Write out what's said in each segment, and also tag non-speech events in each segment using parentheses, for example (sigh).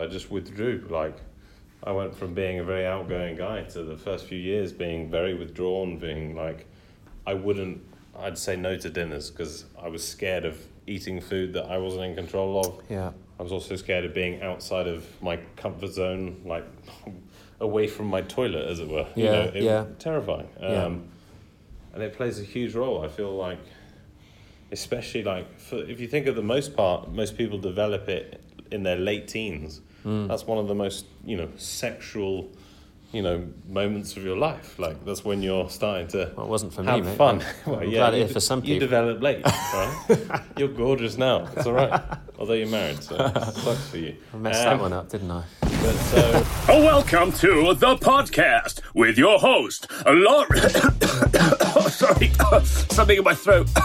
I just withdrew. Like, I went from being a very outgoing guy to the first few years being very withdrawn, being like, I wouldn't, I'd say no to dinners because I was scared of eating food that I wasn't in control of. Yeah. I was also scared of being outside of my comfort zone, like (laughs) away from my toilet, as it were. You Yeah, know, it, yeah. Terrifying. Um, Yeah. And it plays a huge role. I feel like, especially like, for, if you think of the most part, most people develop it in their late teens. Mm. That's one of the most, you know, sexual, you know, moments of your life. Like that's when you're starting to Well, it wasn't for me, have mate. fun. I'm (laughs) glad you, for some You develop late, (laughs) right? you're gorgeous now. It's all right. Although you're married, so it (laughs) sucks for you. I messed Um, that one up, didn't I? But so, Oh, welcome to the podcast with your host, Lauren. (laughs) oh, sorry, (laughs) something in my throat. (coughs)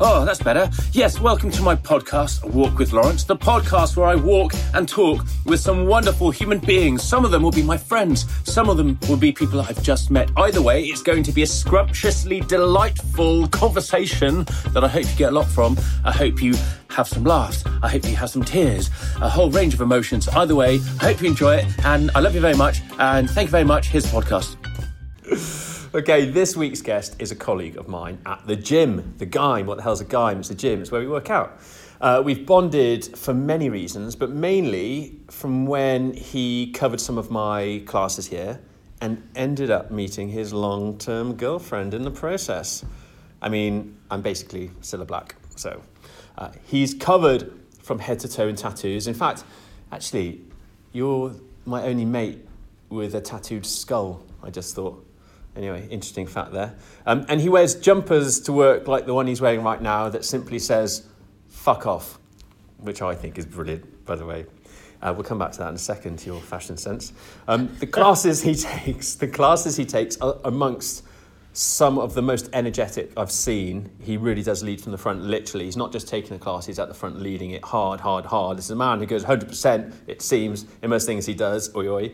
oh, that's better. Yes, welcome to my podcast, Walk with Lawrence, the podcast where I walk and talk with some wonderful human beings. Some of them will be my friends, some of them will be people I've just met. Either way, it's going to be a scrumptiously delightful conversation that I hope you get a lot from. I hope you have some laughs. I hope you have some tears, a whole range of emotions. Either way, I hope you enjoy it, and I love you very much. And thank you very much. Here's the podcast. (laughs) Okay, this week's guest is a colleague of mine at the gym. The Gym. What the hell's a Gym? It's a gym. It's where we work out. Uh, we've bonded for many reasons, but mainly from when he covered some of my classes here and ended up meeting his long-term girlfriend in the process. I mean, I'm basically Cilla Black, so uh, he's covered from head to toe in tattoos. In fact, actually, you're my only mate with a tattooed skull. I just thought. Anyway, interesting fact there. Um, and he wears jumpers to work like the one he's wearing right now that simply says, fuck off, which I think is brilliant, by the way. Uh, we'll come back to that in a second, to your fashion sense. Um, the (laughs) classes he takes, the classes he takes are amongst some of the most energetic I've seen. He really does lead from the front, literally. He's not just taking the class, he's at the front leading it hard, hard, hard. This is a man who goes 100%, it seems, in most things he does, oi oi.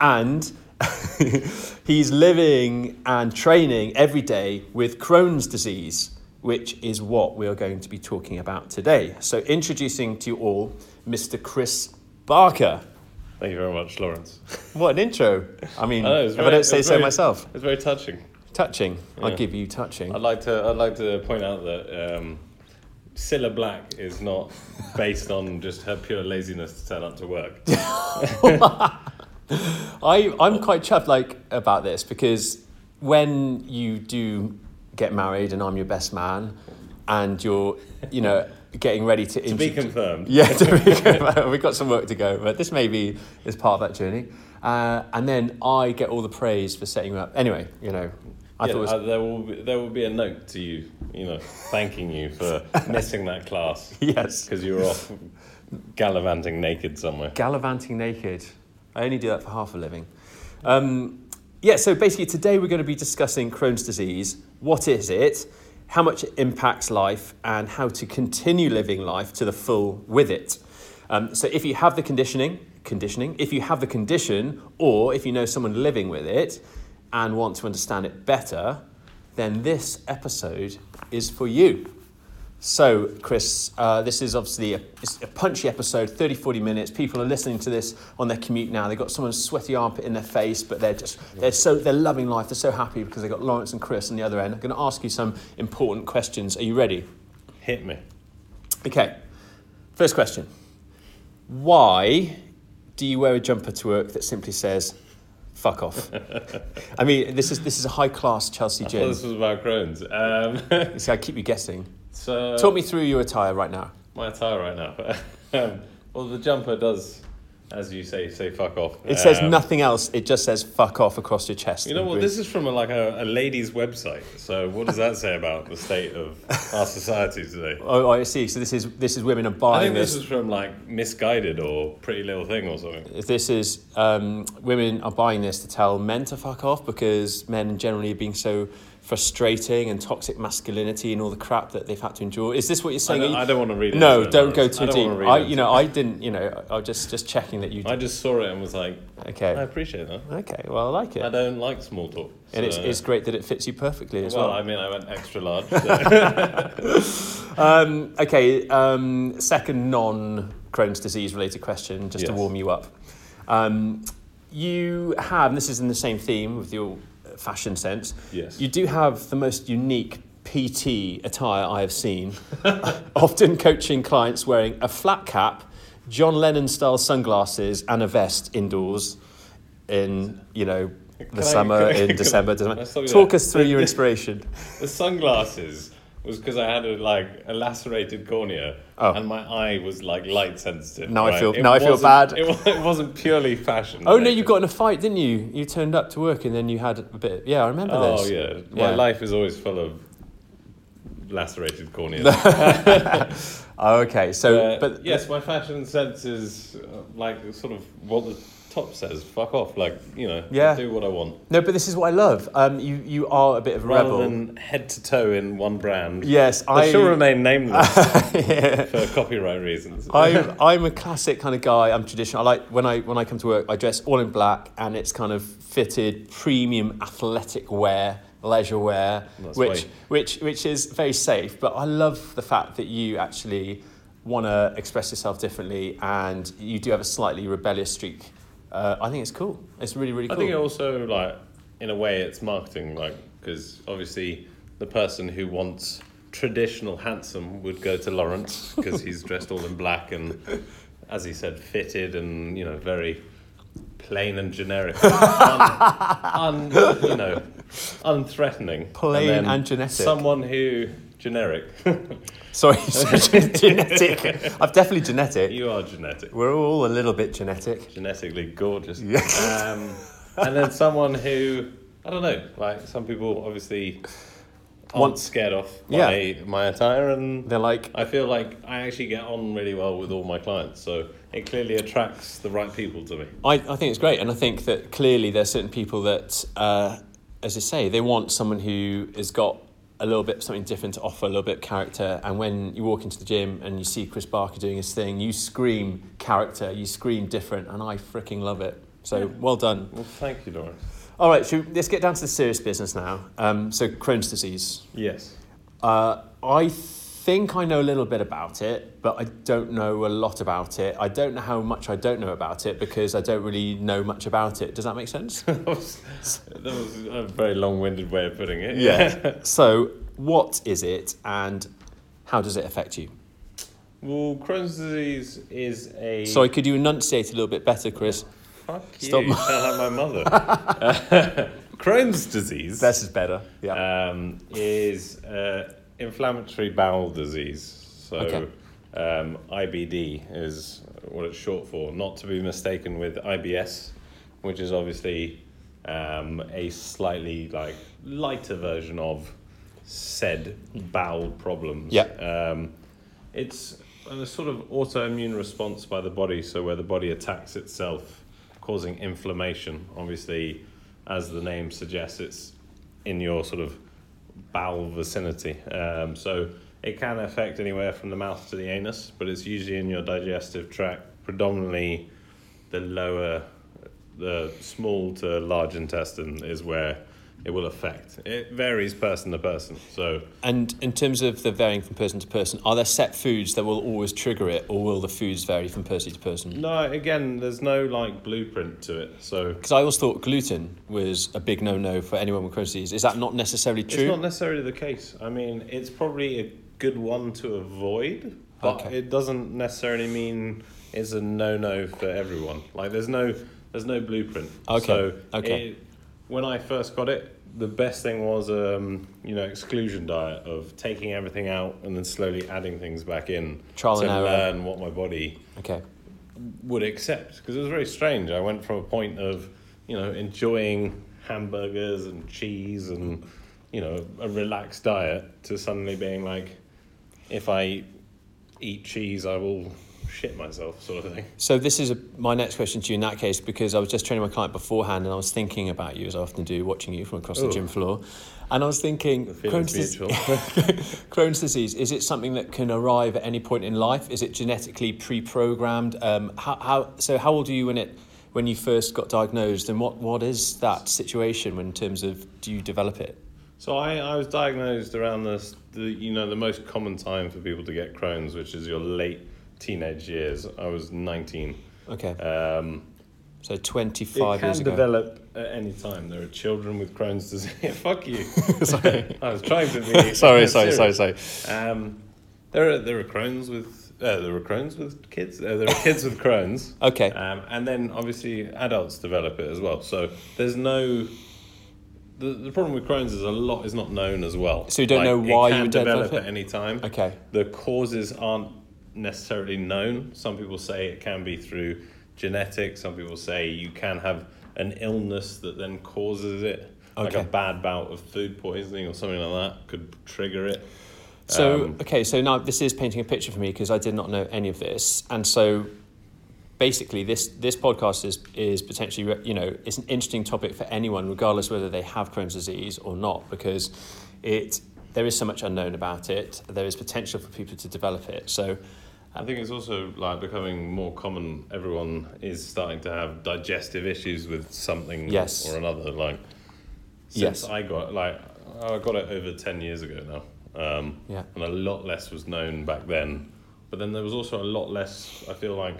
And (laughs) he's living and training every day with Crohn's disease, which is what we are going to be talking about today. So, introducing to you all Mr. Chris Barker. thank you very much, Lawrence. (laughs) What an intro. I mean, I know, if I don't say so very- myself. It's very touching. Touching. I'll give you touching. I'd like to. I'd like to point out that um, Cilla Black is not based on just her pure laziness to turn up to work. (laughs) (laughs) I, I'm quite chuffed like about this because when you do get married and I'm your best man and you're, you know, getting ready to, to be confirmed. Yeah, (laughs) to be confirmed. We've got some work to go, but this maybe is part of that journey. Uh, and then I get all the praise for setting you up. Anyway, you know, I Yeah, thought was uh, there will be, there will be a note to you, you know, thanking you for (laughs) missing that class yes, because you were off gallivanting naked somewhere. gallivanting naked. I only do that for half a living. Um, yeah, so basically today we're going to be discussing Crohn's disease. What is it? How much it impacts life and how to continue living life to the full with it. Um, so if you have the conditioning, conditioning, if you have the condition or if you know someone living with it and want to understand it better, then this episode is for you. So, Chris, uh, this is obviously a, it's a punchy episode, 30, 40 minutes. People are listening to this on their commute now. They've got someone's sweaty armpit in their face, but they're just, they're so, they're loving life. They're so happy because they've got Lawrence and Chris on the other end. I'm going to ask you some important questions. Are you ready? Hit me. Okay. First question. Why do you wear a jumper to work that simply says, fuck off? (laughs) I mean, this is, this is a high class Chelsea gym. this was about Crohn's. Um, (laughs) See, I keep you guessing. So Talk me through your attire right now. my attire right now. (laughs) um, well, the jumper does, as you say, say fuck off. It says Um, nothing else. It just says "fuck off" across your chest. You know what? green. This is from a, like a, a lady's website. So what does that say about the state of (laughs) our society today? Oh, I see. So this is this is women are I buying think this this. is from like Missguided or Pretty Little Thing or something. This is um, women are buying this to tell men to fuck off because men generally are being so frustrating and toxic masculinity and all the crap that they've had to endure. Is this what you're I saying? don't, I don't want to read it. no, don't go too I deep. I, you know. I didn't. You know, I was just just checking that you. I just saw it and was like, okay, I appreciate that. Okay. Well, I like it. I don't like small talk. and it's it's great that it fits you perfectly as well, well. I mean, I went extra large. so- (laughs) Um, okay, um, second non Crohn's disease related question just to warm you up. Um, you have, and this is in the same theme with your fashion sense. Yes. You do have the most unique PT attire I have seen. (laughs) Often coaching clients wearing a flat cap, John Lennon style sunglasses, and a vest indoors in, you know, the Can summer I- in (laughs) December. Talk us through your inspiration. (laughs) The sunglasses was because I had a like a lacerated cornea, Oh. and my eye was like light sensitive. Now I feel- It now I feel bad. It, it wasn't purely fashion. Oh no, you got in a fight, didn't you? You turned up to work and then you had a bit. Yeah, I remember Oh this. Oh yeah, my life is always full of lacerated cornea. Oh, (laughs) okay. So, Uh, but yes, my fashion sense is uh, like sort of what the top says. Fuck off, like you know. Yeah. Do what I want. no, but this is what I love. Um, you you are a bit of a Rather rebel. than head to toe in one brand. yes, I shall remain nameless (laughs) yeah. for copyright reasons. I'm, (laughs) I'm a classic kind of guy. I'm traditional. I like when I when I come to work, I dress all in black, and it's kind of fitted, premium athletic wear, leisure wear, That's which right. which which is very safe. But I love the fact that you actually want to express yourself differently, and you do have a slightly rebellious streak. Uh, I think it's cool. It's really really cool. I think it also like in a way it's marketing, like because obviously the person who wants traditional handsome would go to Lawrence (laughs) because he's dressed all in black and, as he said, fitted and you know very plain and generic, (laughs) un, un, you know, unthreatening. Plain and genetic. Someone who generic. (laughs) (laughs) Sorry, genetic. I'm definitely genetic. you are genetic. We're all a little bit genetic. genetically gorgeous. Yeah. Um, and then someone who I don't know, like some people obviously aren't scared off my Yeah. my attire, and They're like, I feel like I actually get on really well with all my clients, so it clearly attracts the right people to me. I, I think it's great, and I think that clearly there's certain people that, uh, as I say, they want someone who has got a little bit something different to offer, a little bit of character. And when you walk into the gym and you see Chris Barker doing his thing, you scream character, you scream different, and I freaking love it. So well done. Well, thank you, Lawrence. All right, should, let's get down to the serious business now. Um, so Crohn's disease. Yes. Uh, I think I know a little bit about it, but I don't know a lot about it. I don't know how much I don't know about it because I don't really know much about it. Does that make sense? (laughs) that, was, that was a very long-winded way of putting it. Yeah. (laughs) so, what is it and how does it affect you? well, Crohn's disease is a. Sorry, could you enunciate a little bit better, Chris? Fuck Stop. you. Sound like my mother. (laughs) Crohn's disease. This is better. Yeah. um, is uh, inflammatory bowel disease. So, Okay. um, IBD is what it's short for, not to be mistaken with IBS, which is obviously um, a slightly like lighter version of said bowel problems. Yeah. Um, it's a sort of autoimmune response by the body, so where the body attacks itself, causing inflammation. Obviously, as the name suggests, it's in your sort of bowel vicinity. Um, so it can affect anywhere from the mouth to the anus, but it's usually in your digestive tract, predominantly the lower, the small to large intestine is where it will affect. It varies person to person. So and in terms of the varying from person to person, are there set foods that will always trigger it, or will the foods vary from person to person? no, again, there's no like blueprint to it. So Because I always thought gluten was a big no-no for anyone with Crohn's disease. Is that not necessarily true? It's not necessarily the case. I mean, it's probably a good one to avoid, but Okay. it doesn't necessarily mean it's a no-no for everyone. Like, there's no, there's no blueprint. Okay, So okay. it- when I first got it, the best thing was, um, you know, exclusion diet of taking everything out and then slowly adding things back in Trial to and error. learn what my body okay. would accept because it was very strange. I went from a point of, you know, enjoying hamburgers and cheese and, you know, a relaxed diet to suddenly being like, if I eat cheese, I will shit myself, sort of thing. So this is a, my next question to you in that case because I was just training my client beforehand and I was thinking about you as I often do, watching you from across the Oh. gym floor, and I was thinking Crohn's, dis- (laughs) Crohn's disease is it something that can arrive at any point in life? Is it genetically pre-programmed? Um, how, how so? How old are you when it when you first got diagnosed, and what, what is that situation in terms of do you develop it? So I, I was diagnosed around the, the you know the most common time for people to get Crohn's, which is your late teenage years. I was 19. Okay. Um, So it 25 can years ago. develop at any time. There are children with Crohn's disease. (laughs) Fuck you. (laughs) sorry. I was trying to be. (laughs) sorry, sorry, sorry, sorry. Um, there are there are Crohn's with uh, there are Crohn's with kids. Uh, there are kids with Crohn's. Okay. Um, and then obviously adults develop it as well. So there's no. The, the problem with Crohn's is a lot is not known as well. So you don't know why it you develop develop at it? any time. Okay. The causes aren't necessarily known. Some people say it can be through genetics. Some people say you can have an illness that then causes it, like a bad bout of food poisoning or something like that could trigger it. So Um, okay, so now this is painting a picture for me because I did not know any of this, and so basically this this podcast is is potentially you know it's an interesting topic for anyone, regardless whether they have Crohn's disease or not, because it there is so much unknown about it. There is potential for people to develop it. So I think it's also like becoming more common. Everyone is starting to have digestive issues with something Yes. or another. Like since Yes. I got like I got it over ten years ago now, um, Yeah. and a lot less was known back then. But then there was also a lot less. I feel like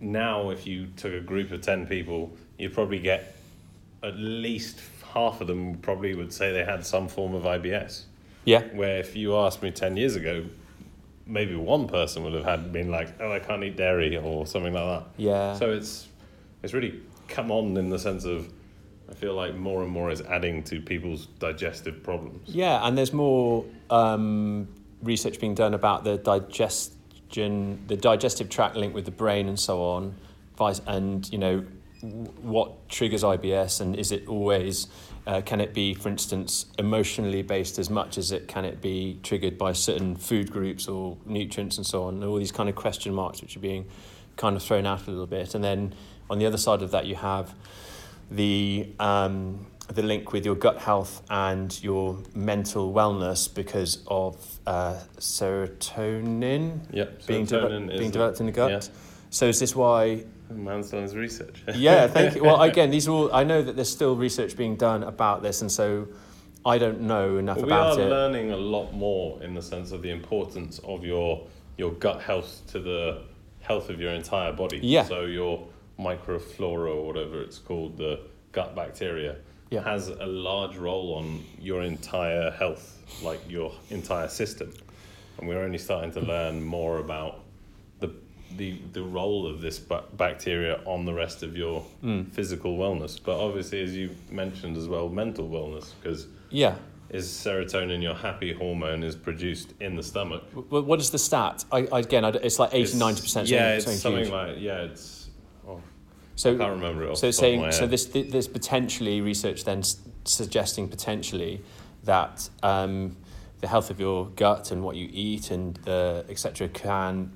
now, if you took a group of ten people, you'd probably get at least half of them probably would say they had some form of IBS. yeah, Where if you asked me 10 years ago, maybe one person would have had been like, oh, I can't eat dairy or something like that. yeah. So it's it's really come on in the sense of I feel like more and more is adding to people's digestive problems. Yeah, and there's more um, research being done about the digestion, the digestive tract link with the brain and so on, vice, and you know what triggers IBS and is it always uh, can it be, for instance, emotionally based as much as it can it be triggered by certain food groups or nutrients and so on, all these kind of question marks which are being kind of thrown out a little bit, and then on the other side of that you have the um, the link with your gut health and your mental wellness because of uh, serotonin Yep. being, serotonin deve- is being developed in the gut. yeah. So is this why? Man's done his research. (laughs) Yeah, thank you. Well, (laughs) again, these are all. I know that there's still research being done about this, and so I don't know enough we about it. We are it. learning a lot more in the sense of the importance of your your gut health to the health of your entire body. Yeah. So your microflora or whatever it's called, the gut bacteria, Yeah. has a large role on your entire health, like your entire system. And we're only starting to learn more about the the role of this ba- bacteria on the rest of your Hmm. physical wellness. But obviously, as you mentioned as well, mental wellness because yeah. is serotonin your happy hormone is produced in the stomach Well, what is the stat? I, I again, I, it's like 80, 90 percent. yeah it's something like yeah it's oh, so. i can't remember it So it's saying so this this potentially research then s- suggesting potentially that um, the health of your gut and what you eat and the etc can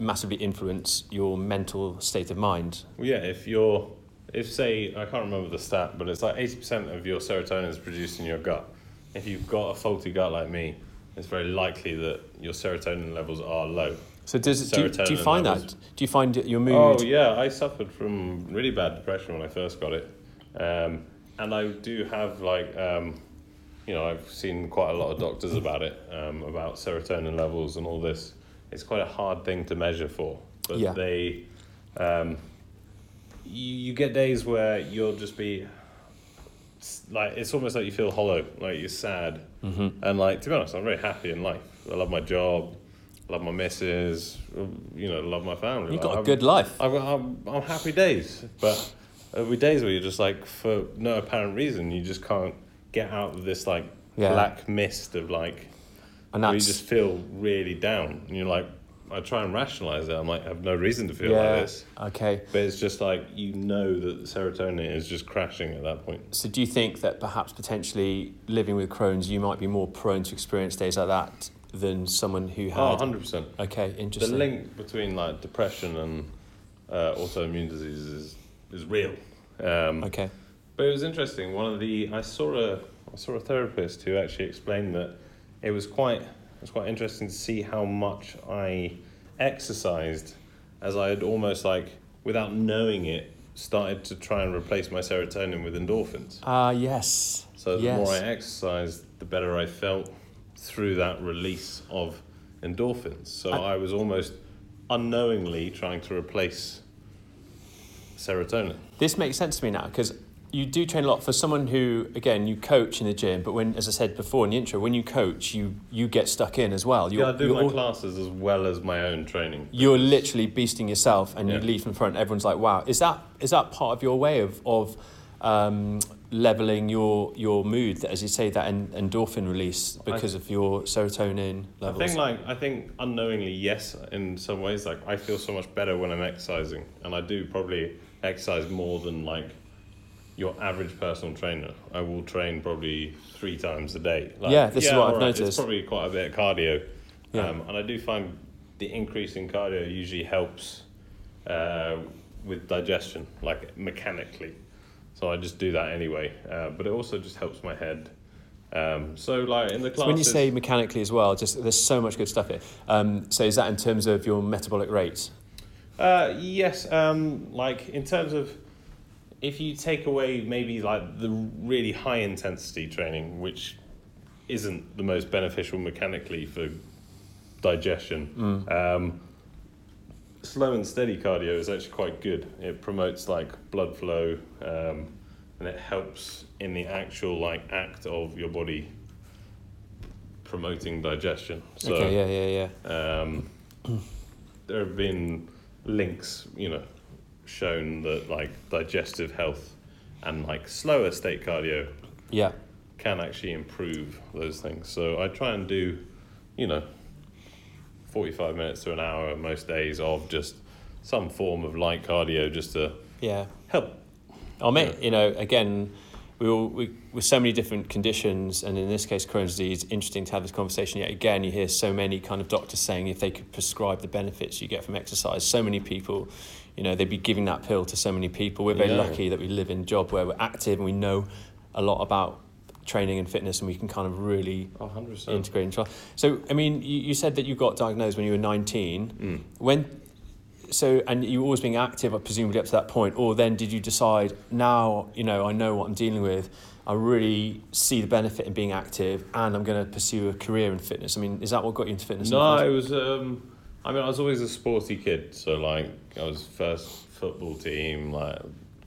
massively influence your mental state of mind. well, yeah if you're if say i can't remember the stat but it's like 80% of your serotonin is produced in your gut if you've got a faulty gut like me it's very likely that your serotonin levels are low So does it, do, you- do you find levels. that? Do you find your mood? Oh yeah, I suffered from really bad depression when I first got it, um, and I do have like, um, you know, I've seen quite a lot of doctors about it, um, about serotonin levels and all this. It's quite a hard thing to measure for, but Yeah. they, um, you, you get days where you'll just be like it's almost like you feel hollow, like you're sad, mm-hmm. and like to be honest, I'm very happy in life. I love my job, love my missus, you know, love my family. You've Like, got a I'm- good life. I've got, I'm, I'm happy days, but there'll be days where you're just like, for no apparent reason, you just can't get out of this like Yeah. black mist of like, And where you just feel really down. And you're like, I try and rationalize it. I'm like, I have no reason to feel yeah. like this. Okay. But it's just like, you know that the serotonin is just crashing at that point. So do you think that perhaps potentially living with Crohn's, you might be more prone to experience days like that than someone who has. Oh, 100%. Okay, interesting. The link between like depression and uh, autoimmune diseases is, is real. Um, Okay. But it was interesting. One of the I saw a I saw a therapist who actually explained that it was quite it was quite interesting to see how much I exercised as I had almost like without knowing it started to try and replace my serotonin with endorphins. Ah, yes. So the yes. more I exercised, the better I felt through that release of endorphins. So I- I was almost unknowingly trying to replace serotonin. This makes sense to me now because you do train a lot for someone who, again, you coach in the gym, but when, as I said before in the intro, when you coach, you you get stuck in as well. You're, yeah, I do my all- classes as well as my own training. you're literally beasting yourself and you Yeah. lead from the front everyone's like wow is that is that part of your way of of um, leveling your your mood as you say that en- endorphin release because of your serotonin levels I think like I think unknowingly yes in some ways like I feel so much better when I'm exercising and I do probably exercise more than like your average personal trainer. I will train probably three times a day. Like, Yeah, this is what I've alright, noticed. It's probably quite a bit of cardio, Yeah. um, and I do find the increase in cardio usually helps uh, with digestion, like mechanically. So I just do that anyway, uh, but it also just helps my head. Um, so like in the So classes, when you say mechanically as well just there's so much good stuff here um, so is that in terms of your metabolic rates Uh, yes, um, like in terms of if you take away maybe like the really high intensity training, which isn't the most beneficial mechanically for digestion, um, slow and steady cardio is actually quite good. It promotes like blood flow, um, and it helps in the actual like act of your body promoting digestion. So okay yeah yeah yeah um, (clears throat) there have been links, you know, shown that like digestive health and like slower state cardio yeah can actually improve those things. So I try and do, you know, 45 minutes to an hour most days of just some form of light cardio just to yeah help. i mean you know, again, we all we, with so many different conditions, and in this case, Crohn's disease. Interesting to have this conversation. Yet again, you hear so many kind of doctors saying if they could prescribe the benefits you get from exercise, so many people, you know, they'd be giving that pill to so many people. We're very Yeah. lucky that we live in a job where we're active and we know a lot about training and fitness, and we can kind of really 100%. integrate into. So, I mean, you, you said that you got diagnosed when you were nineteen. Mm. When so and you were always being active presumably up to that point or then did you decide now you know i know what i'm dealing with i really see the benefit in being active and i'm going to pursue a career in fitness i mean is that what got you into fitness No, it was. Um, I mean, I was always a sporty kid. So like, I was first football team, like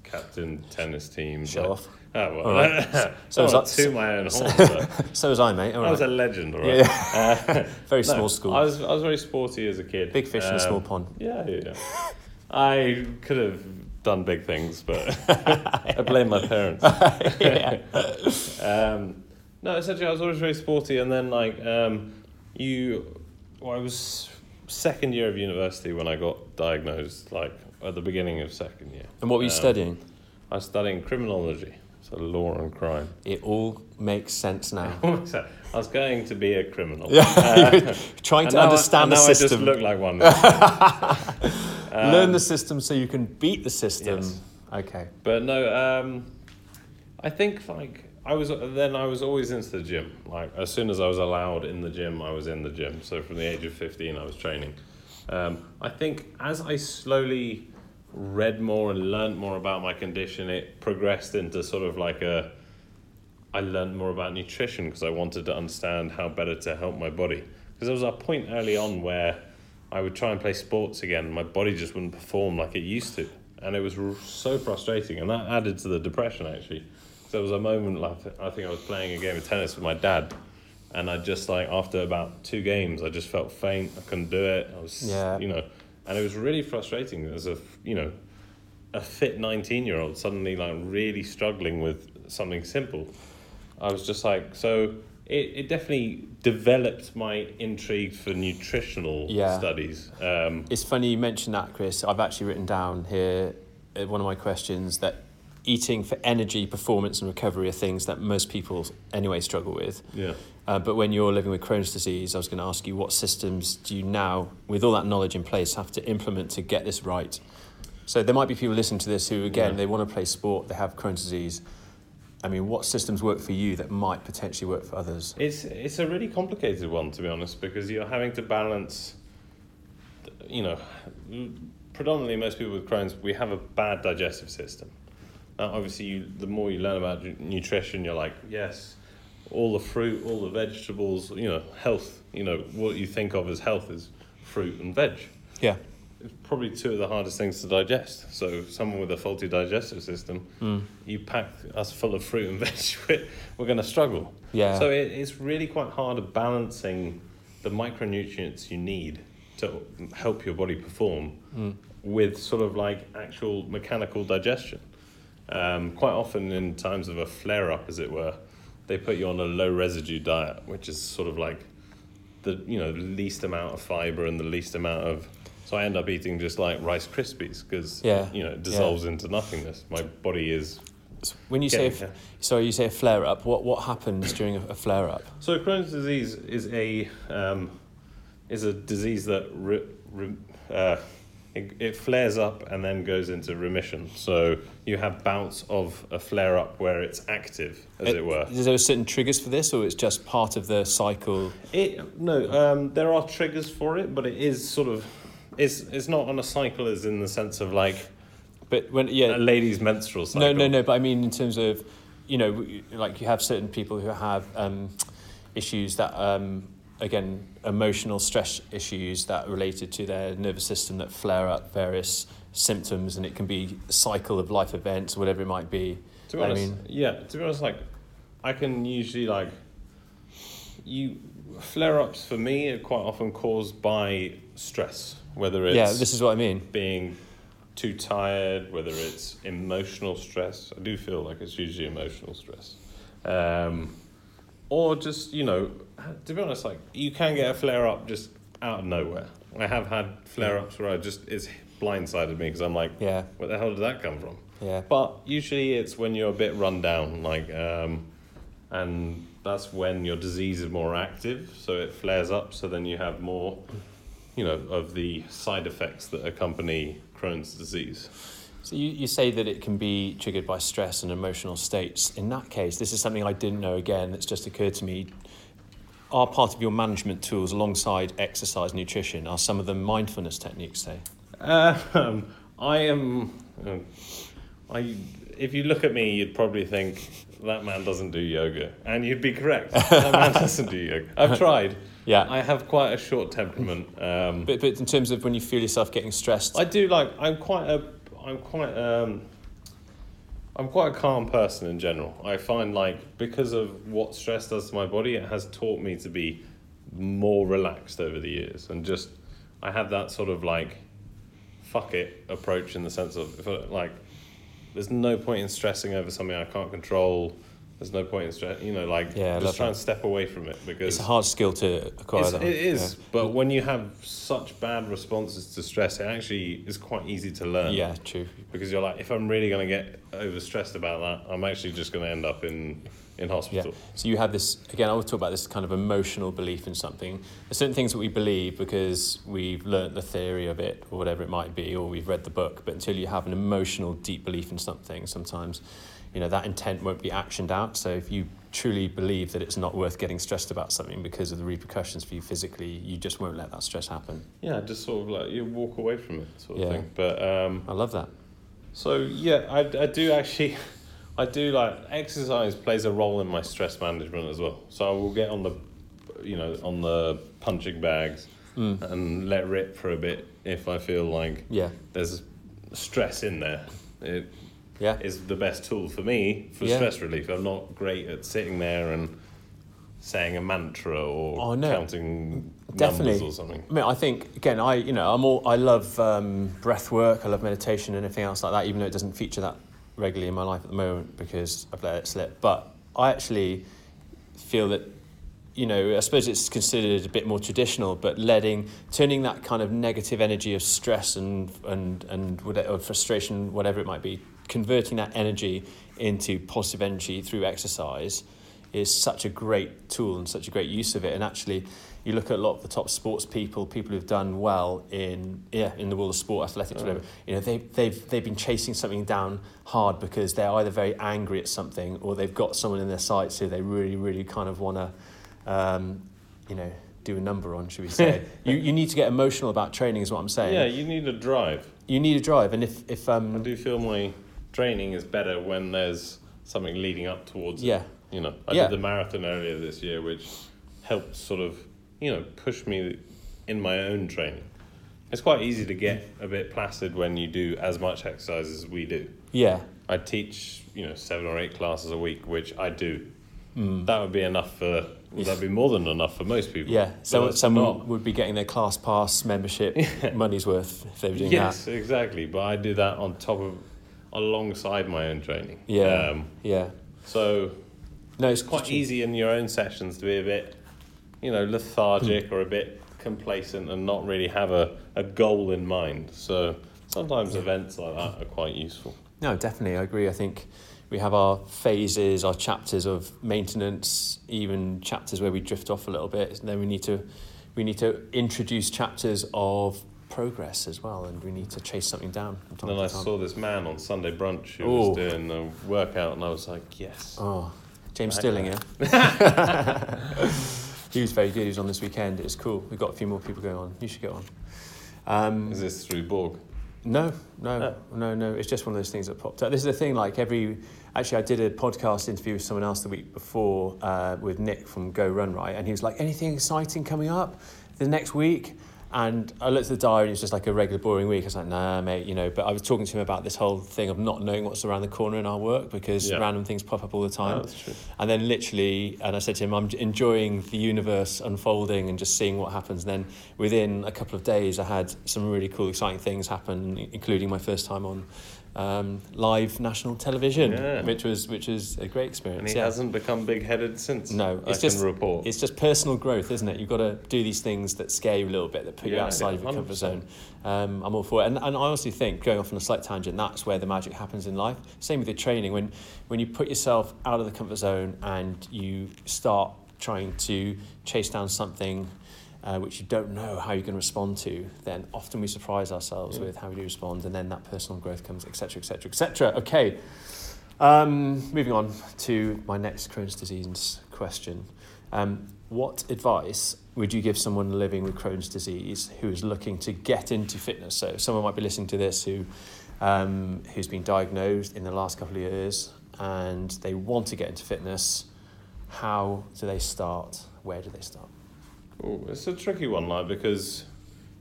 captain tennis team. Show like, off. Oh, well, right. (laughs) so So was not that- to my own (laughs) horn. but (laughs) so was i mate all I was right. a legend, all right. Yeah. very No, small school I was I was very sporty as a kid. big fish in a Um, small pond Yeah, yeah. yeah. I could have done big things, but I blame my parents. yeah. Um, no, essentially, I was always very sporty, and then like um, you, well, I was second year of university when I got diagnosed, like at the beginning of second year. and what were you Um, studying I was studying criminology, so law and crime. it all makes sense now (laughs) I was going to be a criminal. (laughs) yeah (laughs) trying to now I- understand and the now I just look like one. learn the system so you can beat the system Yes. okay But no, um, I think like I was then I was always into the gym. Like as soon as I was allowed in the gym, I was in the gym. So from the age of fifteen, I was training. Um, I think as I slowly read more and learned more about my condition, it progressed into sort of like a. I learned more about nutrition because I wanted to understand how better to help my body. Because there was a point early on where I would try and play sports again, and my body just wouldn't perform like it used to, and it was r- so frustrating, and that added to the depression actually. So there was a moment like I think I was playing a game of tennis with my dad, and I just like after about two games, I just felt faint. I couldn't do it. I was, Yeah. you know, and it was really frustrating as a you know, a fit nineteen year old suddenly like really struggling with something simple. I was just like, so it, it definitely developed my intrigue for nutritional Yeah. studies. Um, It's funny you mentioned that, Chris. I've actually written down here uh, one of my questions that eating for energy, performance, and recovery are things that most people anyway struggle with. yeah. Uh, but when you're living with Crohn's disease, I was going to ask you what systems do you now, with all that knowledge in place, have to implement to get this right? So there might be people listening to this who, again, Yeah. they want to play sport, they have Crohn's disease. I mean, what systems work for you that might potentially work for others? It's it's a really complicated one to be honest because you're having to balance. You know, predominantly most people with Crohn's we have a bad digestive system. Now, obviously, you, the more you learn about nutrition, you're like, yes, all the fruit, all the vegetables, you know, health. You know, what you think of as health is fruit and veg. Yeah. it's probably two of the hardest things to digest. So someone with a faulty digestive system, Hmm. you pack us full of fruit and (laughs) veg, we're, going to struggle. Yeah. So it, it's really quite hard at balancing the micronutrients you need to help your body perform Hmm. with sort of like actual mechanical digestion. Um, quite often in times of a flare up, as it were, they put you on a low residue diet, which is sort of like the you know least amount of fiber and the least amount of. So I end up eating just like Rice Krispies because Yeah, you know it dissolves into nothingness. My body is So when you say, Getting f- sorry, you say a flare up. What what happens during a, a flare up? So Crohn's disease is a um, is a disease that re, re, uh, it, it flares up and then goes into remission. So you have bouts of a flare up where it's active, as it were. Is there certain triggers for this, or it's just part of the cycle? It no, um, there are triggers for it, but it is sort of it's it's not on a cycle as in the sense of like But when yeah, a lady's menstrual cycle. No, no, no. But I mean, in terms of, you know, like you have certain people who have um, issues that, um, again, emotional stress issues that are related to their nervous system that flare up various symptoms, and it can be a cycle of life events, whatever it might be. To be I honest, mean, yeah. To be honest, like I can usually like you flare ups for me are quite often caused by stress, whether it's yeah, this is what I mean. being too tired, whether it's emotional stress. I do feel like it's usually emotional stress. Um, or just, you know, to be honest, like you can get a flare up just out of nowhere. I have had flare ups where I just, it's blindsided me because I'm like, Yeah, where the hell did that come from? yeah. But usually it's when you're a bit run down, like, um, and that's when your disease is more active, so it flares up. So then you have more, you know, of the side effects that accompany Crohn's disease. So you, you say that it can be triggered by stress and emotional states. In that case, this is something I didn't know again that's just occurred to me. Are part of your management tools alongside exercise and nutrition are some of the mindfulness techniques, say? Um, I am. um, I. If you look at me, you'd probably think that man doesn't do yoga, and you'd be correct. that man (laughs) doesn't do yoga. I've tried. Yeah. I have quite a short temperament. Um, But, but in terms of when you feel yourself getting stressed, I do like. I'm quite a. I'm quite. Um, I'm quite a calm person in general. I find like because of what stress does to my body, it has taught me to be more relaxed over the years, and just I have that sort of like fuck it approach in the sense of like there's no point in stressing over something I can't control. There's no point in stress, you know, like Yeah, just try that. and step away from it because it's a hard skill to acquire. it is, Yeah. but when you have such bad responses to stress, it actually is quite easy to learn. Yeah, true. Because you're like, if I'm really going to get overstressed about that, I'm actually just going to end up in in hospital. Yeah. So you have this again. I will talk about this kind of emotional belief in something. There's certain things that we believe because we've learnt the theory of it, or whatever it might be, or we've read the book. But until you have an emotional, deep belief in something, sometimes, you know, that intent won't be actioned out. So if you truly believe that it's not worth getting stressed about something because of the repercussions for you physically, you just won't let that stress happen. Yeah, just sort of like you walk away from it, sort of Yeah. thing. But um, I love that. so yeah, I, I do actually, (laughs) I do like exercise plays a role in my stress management as well. So I will get on the, you know, on the punching bags Mm. and let rip for a bit if I feel like Yeah. there's stress in there. It Yeah. is the best tool for me for Yeah. stress relief. I'm not great at sitting there and saying a mantra or Oh, no. counting Definitely. numbers or something. I mean, I think again, I you know, I'm all I love um, breath work. I love meditation and anything else like that. Even though it doesn't feature that regularly in my life at the moment because I've let it slip. But I actually feel that you know, I suppose it's considered a bit more traditional, but letting turning that kind of negative energy of stress and and and whatever, or frustration, whatever it might be, converting that energy into positive energy through exercise is such a great tool and such a great use of it. And actually, you look at a lot of the top sports people, people who've done well in yeah in the world of sport, athletics, Oh. whatever. You know, they they've they've been chasing something down hard because they're either very angry at something or they've got someone in their sights who they really really kind of want to, um, you know. Do a number on, should we say? (laughs) you, you need to get emotional about training, is what I'm saying. Yeah, you need a drive. You need a drive, and if if I um do feel my training is better when there's something leading up towards it. yeah You know, I Yeah. did the marathon earlier this year, which helped sort of, you know, push me in my own training. it's quite easy to get a bit placid when you do as much exercise as we do. Yeah. I teach, you know, seven or eight classes a week, which I do. Hmm. That would be enough for. Well, that'd be more than enough for most people. Yeah. So someone not. would be getting their class pass membership (laughs) money's worth if they were doing Yes, that. Yes, exactly. But I do that on top of, alongside my own training. Yeah. Um, yeah. so No, it's quite easy in your own sessions to be a bit, you know, lethargic or a bit complacent and not really have a, a goal in mind. So sometimes events like that are quite useful. No, definitely, I agree. I think we have our phases, our chapters of maintenance, even chapters where we drift off a little bit. And then we need to, we need to introduce chapters of progress as well, and we need to chase something down. And then I saw this man on Sunday Brunch who Ooh. was doing a workout, and I was like, yes. Oh, James Stilling, yeah. (laughs) he was very good. He was on this weekend. It was cool. We've got a few more people going on. You should go on. Um, Is this through Borg? No, no, no, no. It's just one of those things that popped up. This is the thing. Like every, actually, I did a podcast interview with someone else the week before uh, with Nick from Go Run Right, and he was like, "Anything exciting coming up the next week?" And I looked at the diary, and it was just like a regular boring week. I was like, "Nah, mate," you know. But I was talking to him about this whole thing of not knowing what's around the corner in our work because Yeah. random things pop up all the oh, time. Oh, that's true. And then literally, and I said to him, I'm enjoying the universe unfolding and just seeing what happens. And then within a couple of days, I had some really cool, exciting things happen, including my first time on um, live national television, Yeah. which was which was a great experience. And he yeah. hasn't become big-headed since. No, I it's can just report. It's just personal growth, isn't it? You've got to do these things that scare you a little bit, that put you outside yeah, of your comfort zone. Um, I'm all for it, and, and I honestly think going off on a slight tangent, that's where the magic happens in life. Same with your training. When when you put yourself out of the comfort zone and you start trying to chase down something. Uh, which you don't know how you're going to respond to, then often we surprise ourselves with how we do respond, and then that personal growth comes, etc., etc., etc. Okay, um, moving on to my next Crohn's disease question. Um, what advice would you give someone living with Crohn's disease who is looking to get into fitness? So, someone might be listening to this who, um, who's been diagnosed in the last couple of years and they want to get into fitness. How do they start? Where do they start? It's a tricky one, like because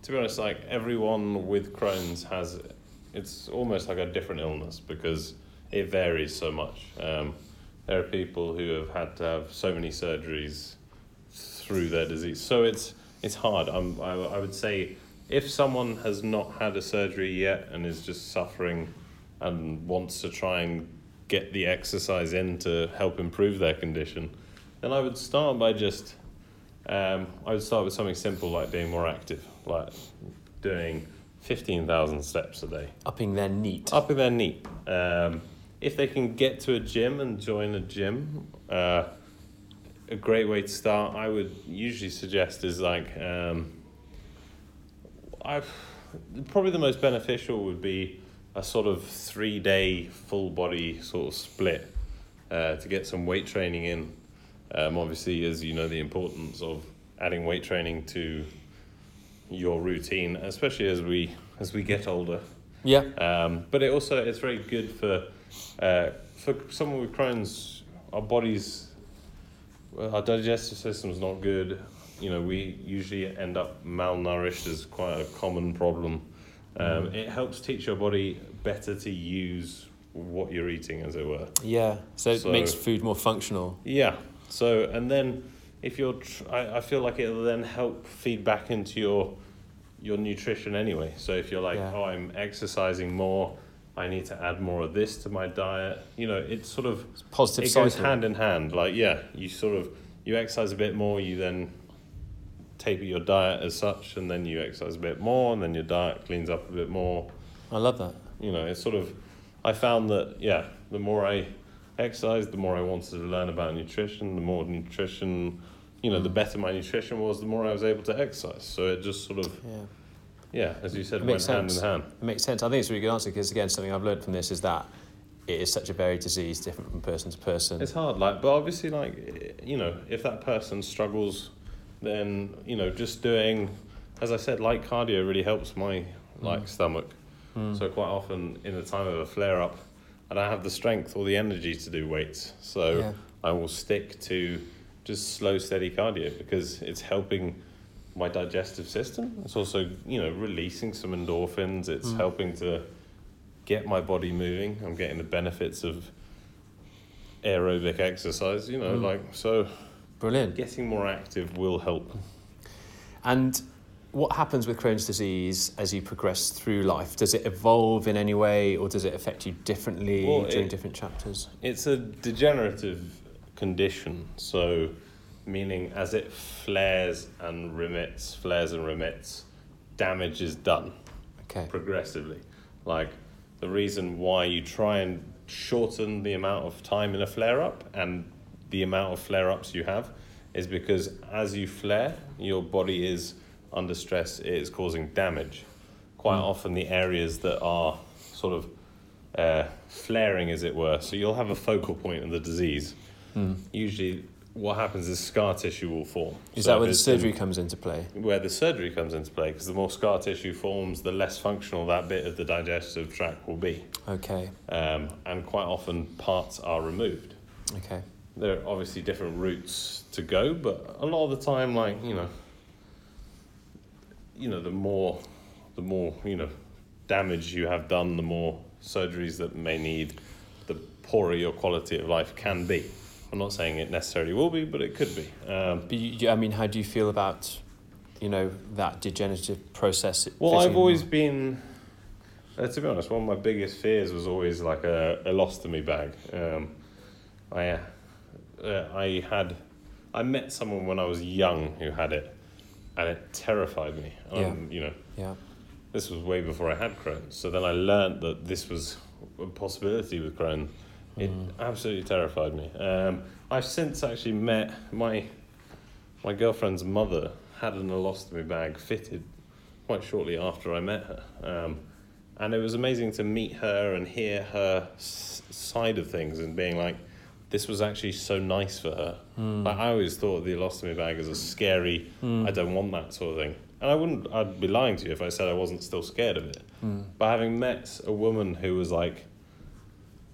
to be honest, like everyone with Crohn's has, it's almost like a different illness because it varies so much. Um, there are people who have had to have so many surgeries through their disease, so it's it's hard. Um, I, I would say if someone has not had a surgery yet and is just suffering and wants to try and get the exercise in to help improve their condition, then I would start by just um, I would start with something simple like being more active, like doing 15,000 steps a day. Upping their NEAT. Upping their NEAT. Um, if they can get to a gym and join a gym, uh, a great way to start, I would usually suggest is like, um, I've, probably the most beneficial would be a sort of three day full body sort of split uh, to get some weight training in. Um, obviously, as you know, the importance of adding weight training to your routine, especially as we as we get older. Yeah. Um, but it also it's very good for uh, for someone with Crohn's. Our bodies, our digestive system's not good. You know, we usually end up malnourished as quite a common problem. Um, It helps teach your body better to use what you're eating, as it were. Yeah. So it So- makes food more functional. Yeah. So and then if you're, tr- I, I feel like it'll then help feed back into your your nutrition anyway. So if you're like, Yeah. oh, I'm exercising more, I need to add more of this to my diet. You know, it's sort of Positive it goes cycle. hand in hand. Like yeah, you sort of you exercise a bit more, you then taper your diet as such, and then you exercise a bit more, and then your diet cleans up a bit more I love that. you know, it's sort of, I found that, yeah, the more I exercised, the more I wanted to learn about nutrition, the more nutrition, you know, the Mm. better my nutrition was, the more I was able to exercise. So it just sort of, Yeah. yeah, as you said, It went hand in hand. It makes sense. I think it's a really good answer because, again, something I've learned from this is that it is such a varied disease, different from person to person. It's hard, like, but obviously, like, you know, if that person struggles, then, you know, just doing, as I said, light cardio really helps my, like, stomach. So quite often in the time of a flare up, I don't have the strength or the energy to do weights. So Yeah. I will stick to just slow, steady cardio because it's helping my digestive system. It's also, you know, releasing some endorphins. It's Mm. helping to get my body moving. I'm getting the benefits of aerobic exercise, you know, Mm. like so Brilliant. getting more active will help. And what happens with Crohn's disease as you progress through life? Does it evolve in any way or does it affect you differently Well, during it- different chapters? It's a degenerative condition, so meaning as it flares and remits, flares and remits, damage is done. Okay. progressively. Like the reason why you try and shorten the amount of time in a flare up and the amount of flare ups you have is because as you flare, your body is under stress, it is causing damage. Quite often, the areas that are sort of uh, flaring, as it were, so you'll have a focal point of the disease. Usually, what happens is scar tissue will form. Is So that where the surgery comes into play? where the surgery comes into play because the more scar tissue forms, the less functional that bit of the digestive tract will be. Okay. Um, and quite often, parts are removed. Okay. There are obviously different routes to go, but a lot of the time, like, you know, you know, the more, the more, you know, damage you have done, the more surgeries that may need, the poorer your quality of life can be. I'm not saying it necessarily will be, but it could be. Um, But you, I mean, how do you feel about, you know, that degenerative process? Well, I've always been, uh, to be honest, one of my biggest fears was always like a ileostomy bag. Um, I, uh, I had, I met someone when I was young who had it, and it terrified me. Um, You know, Yeah. this was way before I had Crohn's. So then I learnt that this was a possibility with Crohn. It absolutely terrified me. Um, I've since actually met my my girlfriend's mother had an ileostomy bag fitted quite shortly after I met her, um, and it was amazing to meet her and hear her s- side of things and being like, this was actually so nice for her. Hmm. Like I always thought the ileostomy bag is a scary, hmm. I don't want that sort of thing. And I wouldn't, I'd be lying to you if I said I wasn't still scared of it. Hmm. But having met a woman who was like,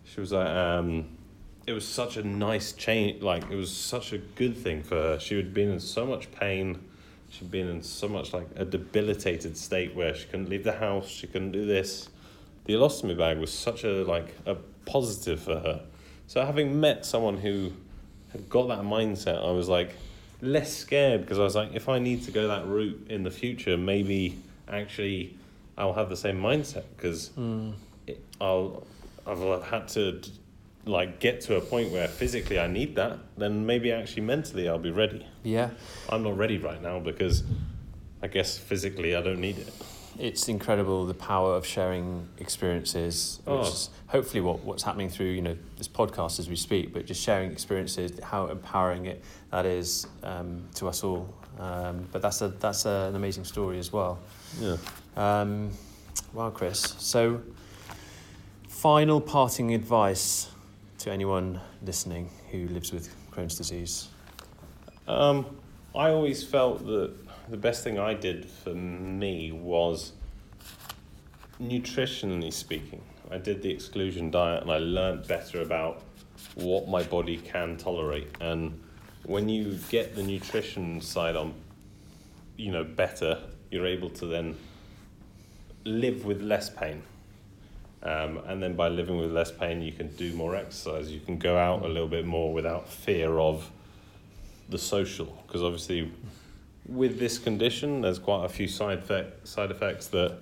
she was like, um, it was such a nice change. Like it was such a good thing for her. She had been in so much pain. She'd been in so much like a debilitated state where she couldn't leave the house. She couldn't do this. The ileostomy bag was such a like a positive for her. So having met someone who had got that mindset, I was like less scared because I was like, if I need to go that route in the future, maybe actually I'll have the same mindset because hmm. it, I'll I've had to like get to a point where physically I need that, then maybe actually mentally I'll be ready. Yeah. I'm not ready right now because I guess physically I don't need it. It's incredible the power of sharing experiences, which Oh. is hopefully what, what's happening through you know this podcast as we speak. But just sharing experiences, how empowering it that is um, to us all. Um, but that's a that's a, an amazing story as well. Yeah. Um, wow, Chris. So, final parting advice to anyone listening who lives with Crohn's disease. Um, I always felt that the best thing I did for me was nutritionally speaking. I did the exclusion diet and I learnt better about what my body can tolerate. And when you get the nutrition side on, you know, better, you're able to then live with less pain. Um, and then by living with less pain, you can do more exercise. You can go out a little bit more without fear of the social. Because obviously, with this condition, there's quite a few side effect, side effects that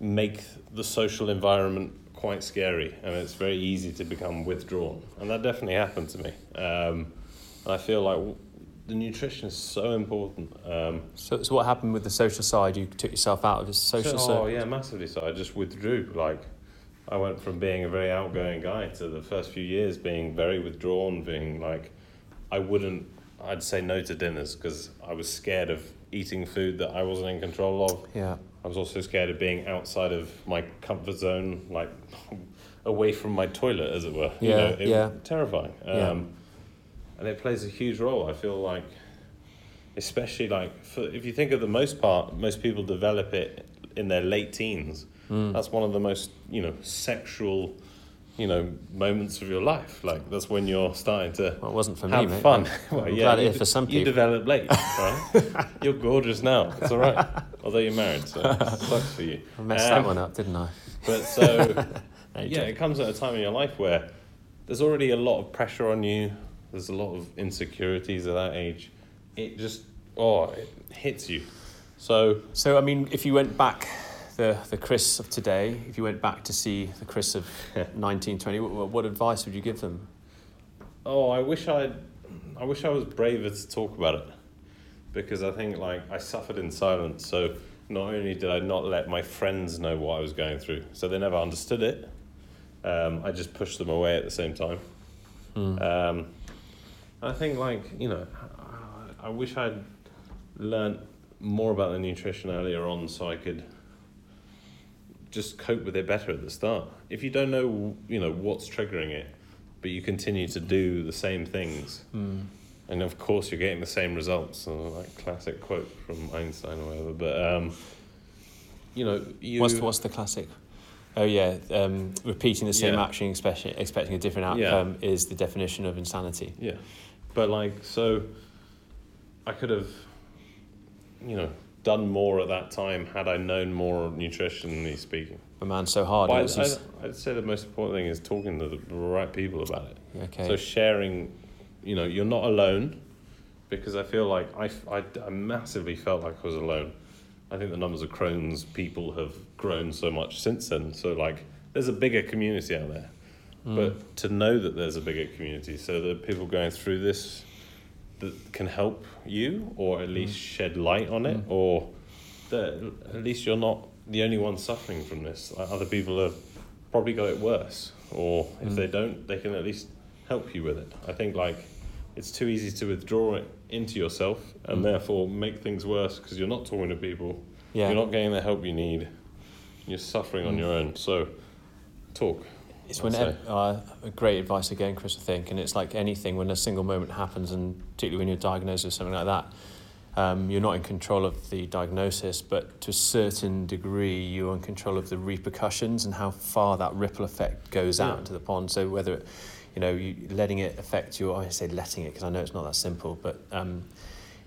make the social environment quite scary, and it's very easy to become withdrawn. And that definitely happened to me. Um, and I feel like the nutrition is so important. Um, So, so what happened with the social side? You took yourself out of the social so, oh yeah, massively. So I just withdrew. Like I went from being a very outgoing guy to the first few years being very withdrawn, being like I wouldn't. I'd say no to dinners because I was scared of eating food that I wasn't in control of. Yeah. I was also scared of being outside of my comfort zone, like (laughs) away from my toilet, as it were. You Yeah, know, it, yeah. Terrifying. Um, Yeah. And it plays a huge role. I feel like, especially like, for, if you think of the most part, most people develop it in their late teens. Mm. That's one of the most, you know, sexual you know, moments of your life. Like that's when you're starting to Well, it wasn't for have me, fun. I'm (laughs) well, glad you for some people. You develop late, right? (laughs) you're gorgeous now. It's all right. Although you're married, so it (laughs) sucks for you. I messed Um, that one up, didn't I? But so, No, yeah, it comes at a time in your life where there's already a lot of pressure on you. There's a lot of insecurities at that age. It just, oh, it hits you. So, So, I mean, if you went back, the, the Chris of today, if you went back to see the Chris of (laughs) 1920, what, what advice would you give them? oh, I wish I'd, I wish I was braver to talk about it, because I think like I suffered in silence. So not only did I not let my friends know what I was going through, so they never understood it. Um, I just pushed them away at the same time. Um, I think like you know, I, I wish I'd learned more about the nutrition earlier on, so I could just cope with it better at the start. If you don't know, you know what's triggering it, but you continue to do the same things, and of course you're getting the same results. So like classic quote from Einstein or whatever. But um, you know, you What's, what's the classic? Oh, yeah, um, repeating the same Yeah. action, expecting, expecting a different Yeah. outcome is the definition of insanity. Yeah, but like so, I could have, you know, done more at that time had I known more nutritionally speaking. A man so hard. But it was I, his- I, I'd say the most important thing is talking to the right people about it. okay. So sharing, you know, you're not alone, because I feel like I I massively felt like I was alone. I think the numbers of Crohn's people have grown so much since then. So like, there's a bigger community out there. Hmm. But to know that there's a bigger community, so that people going through this that can help you, or at mm. least shed light on it, mm. or that at least you're not the only one suffering from this. Like other people have probably got it worse, or if mm. they don't, they can at least help you with it. I think like it's too easy to withdraw it into yourself and therefore make things worse because you're not talking to people, yeah. you're not getting the help you need, you're suffering on your own. So talk. It's whenever say. uh, great advice again, Chris. I think, and it's like anything when a single moment happens, and particularly when you're diagnosed with something like that, um, you're not in control of the diagnosis, but to a certain degree, you're in control of the repercussions and how far that ripple effect goes out into the pond. So whether, it, you know, you letting it affect your, I say letting it because I know it's not that simple, but um,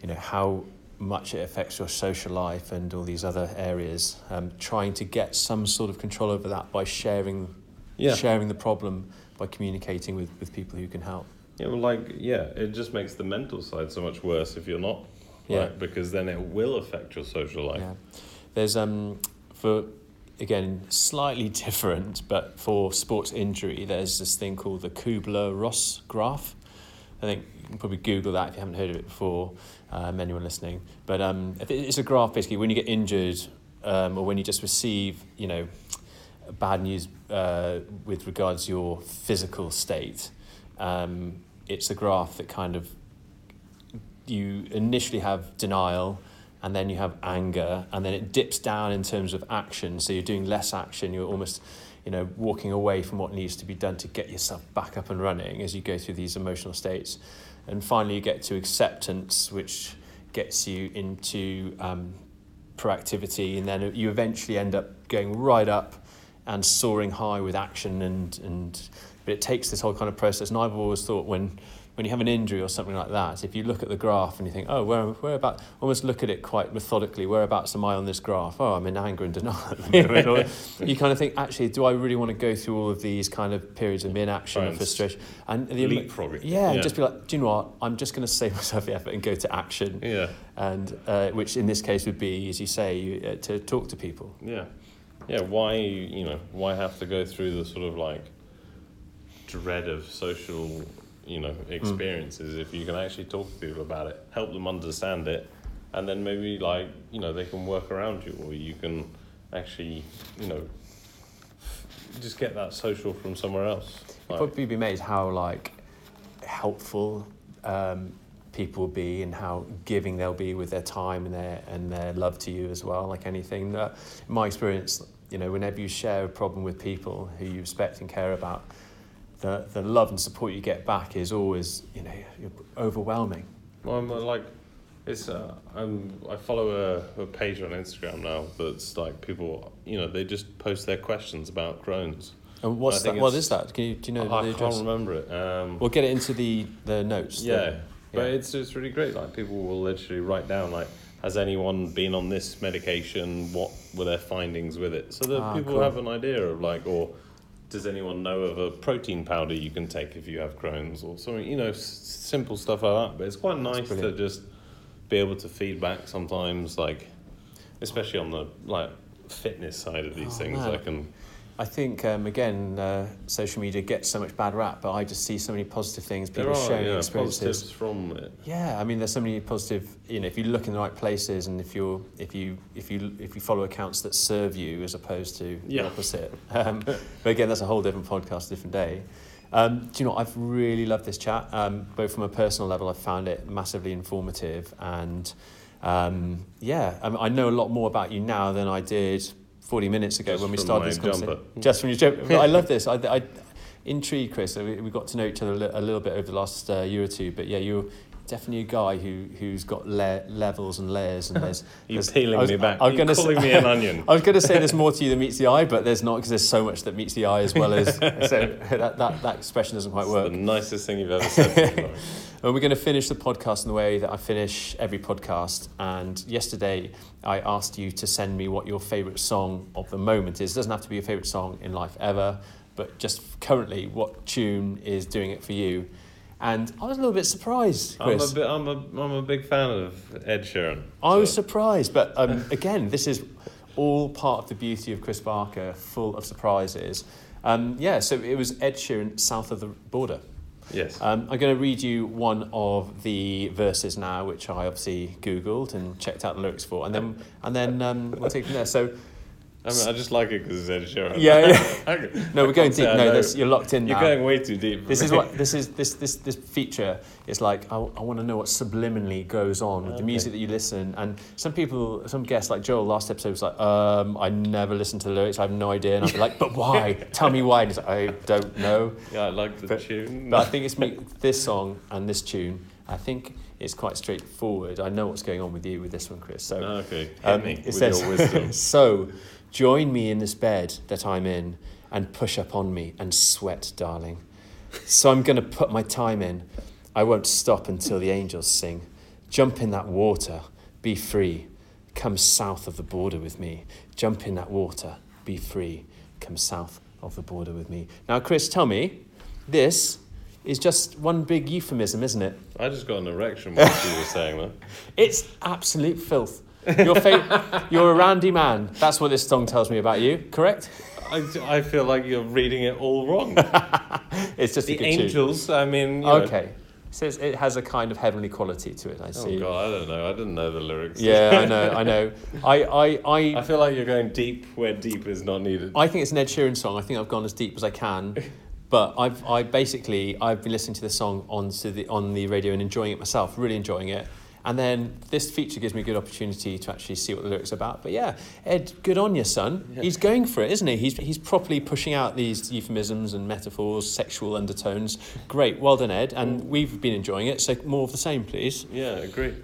you know how much it affects your social life and all these other areas. Um, trying to get some sort of control over that by sharing Yeah. sharing the problem by communicating with, with people who can help. Yeah, well, like, yeah, it just makes the mental side so much worse if you're not, Yeah. right? Because then it will affect your social life. Yeah. There's um for again slightly (laughs) different, but for sports injury, there's this thing called the Kubler-Ross graph. I think you can probably Google that if you haven't heard of it before. Um, anyone listening, but um, it's a graph basically when you get injured um, or when you just receive, you know, bad news uh, with regards to your physical state. Um, it's a graph that kind of you initially have denial and then you have anger and then it dips down in terms of action so you're doing less action you're almost you know walking away from what needs to be done to get yourself back up and running as you go through these emotional states and finally you get to acceptance which gets you into um, proactivity and then you eventually end up going right up and soaring high with action and and but it takes this whole kind of process. And I've always thought when when you have an injury or something like that if you look at the graph and you think oh where where about almost look at it quite methodically whereabouts am I on this graph? Oh I'm in anger and denial. At the moment or you kind of think actually do I really want to go through all of these kind of periods of inaction and frustration? And the leapfrog it. yeah, and just be like do you know what? I'm just going to save (laughs) myself the effort and go to action. Yeah, and uh, which in this case would be, as you say, you, uh, to talk to people. yeah, yeah. Why, you know, why have to go through the sort of like dread of social, you know, experiences if you can actually talk to people about it, help them understand it, and then maybe like, you know, they can work around you or you can actually, you know, just get that social from somewhere else. Like, Probably be amazed how like helpful um, people will be and how giving they'll be with their time and their and their love to you as well. Like anything, uh, in my experience, you know, whenever you share a problem with people who you respect and care about, the the love and support you get back is always, you know, overwhelming. Well, I'm uh, like, it's uh, I'm I follow a, a page on Instagram now that's like people, you know, they just post their questions about Crohn's, And what's I think that? What is that? Can you, do you know I the can't remember it. Um, We'll get it into the, the notes. yeah, but yeah. it's it's really great. Like people will literally write down like, has anyone been on this medication? What were their findings with it? So that Ah, people cool. have an idea of like, or does anyone know of a protein powder you can take if you have Crohn's or something? You know, s- simple stuff like that. But it's quite nice to just be able to feedback sometimes, like, especially on the like fitness side of these Oh, things. man. I can. I think um, again, uh, social media gets so much bad rap, but I just see so many positive things. People There are sharing yeah, experiences. from it. Yeah, I mean, there's so many positive. You know, if you look in the right places, and if you're, if you, if you, if you follow accounts that serve you as opposed to the opposite. Um, but again, that's a whole different podcast, different day. Um, do you know? I've really loved this chat. Um, both from a personal level, I've found it massively informative, and um, yeah, I, mean, I know a lot more about you now than I did 40 minutes ago Just when we from started my this conversation. jumper. Just from your jumper. But (laughs) I love this. I, I, intrigued, Chris. We, we got to know each other a, a little bit over the last uh, year or two. But yeah, you're definitely a guy who who's got le- levels and layers. And (laughs) there's You're there's- peeling was- me back. I was You're gonna calling say, me an onion. (laughs) I was going to say there's more to you than meets the eye, but there's not because there's so much that meets the eye as well as (laughs) so that, that that expression doesn't quite It's work. the nicest thing you've ever said. And we're going to finish the podcast in the way that I finish every podcast. And yesterday, I asked you to send me what your favourite song of the moment is. It doesn't have to be your favourite song in life ever, but just currently, what tune is doing it for you? And I was a little bit surprised, I'm Chris. a bit. I'm a. I'm a big fan of Ed Sheeran. I was surprised, but um, (laughs) again, this is all part of the beauty of Chris Barker, full of surprises. Um, yeah, so it was Ed Sheeran, South of the Border. Yes. Um, I'm going to read you one of the verses now, which I obviously googled and checked out the lyrics for, and then and then um, we'll take it from there. So I mean, I just like it because it's Ed Sheeran. Yeah, yeah. (laughs) Okay. no, we're going deep. No, this, (laughs) you're locked in You're now. going way too deep. This is (laughs) what this is. This this this feature is like. I, I want to know what subliminally goes on with the music that you listen. And some people, some guests like Joel last episode was like, um, I never listened to the lyrics. I have no idea. And I'd be like, but why? Tell me why. And he's like, I don't know. Yeah, I like the But- tune. But I think it's me, this song and this tune. I think it's quite straightforward. I know what's going on with you with this one, Chris. So okay, hit um, me it with says, your wisdom. so join me in this bed that I'm in and push up on me and sweat, darling. So I'm going to put my time in. I won't stop until the angels sing. Jump in that water, be free. Come south of the border with me. Jump in that water, be free. Come south of the border with me. Now, Chris, tell me, this is just one big euphemism, isn't it? I just got an erection while you were saying that. (laughs) It's absolute filth. You're, fa- you're a randy man. That's what this song tells me about you, correct? I, I feel like you're reading it all wrong. (laughs) It's just the good tune. angels. I mean, you know- Okay. So it has a kind of heavenly quality to it, I see. Oh see. god, I don't know. I didn't know the lyrics. Yeah, I know, (laughs) I know. I, I, I I, feel like you're going deep where deep is not needed. I think it's an Ed Sheeran song. I think I've gone as deep as I can. (laughs) But I've, I basically, I've been listening to the song on, to the, on the radio and enjoying it myself, really enjoying it. And then this feature gives me a good opportunity to actually see what the lyrics about. But yeah, Ed, good on you, son. Yeah. He's going for it, isn't he? He's, he's properly pushing out these euphemisms and metaphors, sexual undertones. Great, well done, Ed. And we've been enjoying it, so more of the same, please. yeah, agree.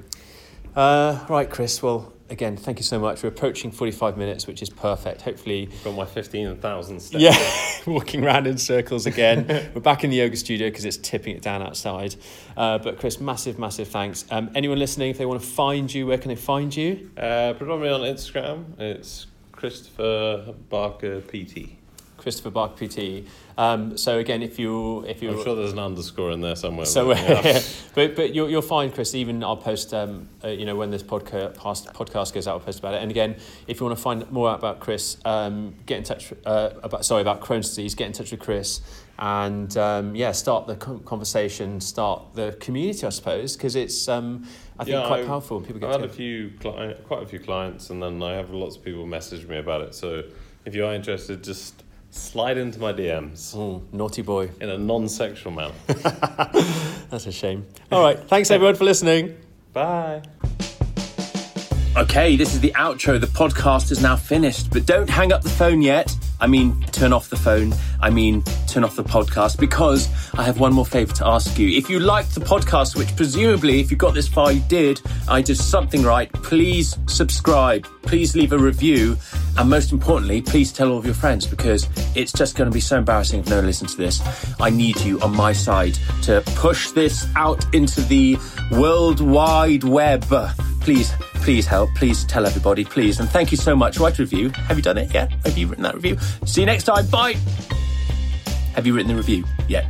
Uh, right, Chris. Well, again, thank you so much. We're approaching 45 minutes, which is perfect. Hopefully, Got my fifteen thousand steps. yeah, (laughs) walking around in circles again. (laughs) We're back in the yoga studio because it's tipping it down outside. Uh, but Chris, massive, massive thanks. Um, anyone listening, if they want to find you, where can they find you? Uh, predominantly on Instagram, it's Christopher Barker PT. Christopher Barker PT. Um, so again, if you if you I'm sure there's an underscore in there somewhere. So, but, yeah. (laughs) but but you'll, you'll find Chris. Even I'll post. Um, uh, you know when this podcast podcast goes out, I'll post about it. And again, if you want to find more out about Chris, um, get in touch. Uh, about sorry about Crohn's disease. Get in touch with Chris, and um, yeah, start the conversation, start the community, I suppose, because it's um, I think Yeah, quite I- powerful. People get I've had a few, cli- quite a few clients, and then I have lots of people message me about it. So if you are interested, just slide into my DMs Oh, hmm, naughty boy. in a non-sexual manner. (laughs) That's a shame. All right, thanks everyone for listening. Bye. Okay, this is the outro. The podcast is now finished, but don't hang up the phone yet. I mean turn off the phone. I mean turn off the podcast because I have one more favour to ask you. If you liked the podcast, which presumably if you got this far you did, I did something right, please subscribe. Please leave a review. And most importantly, please tell all of your friends because it's just going to be so embarrassing if no one listens to this. I need you on my side to push this out into the world wide web. Please, please help. Please tell everybody, please. And thank you so much. Write a review. Have you done it yet? Have you written that review? See you next time. Bye. Have you written the review yet?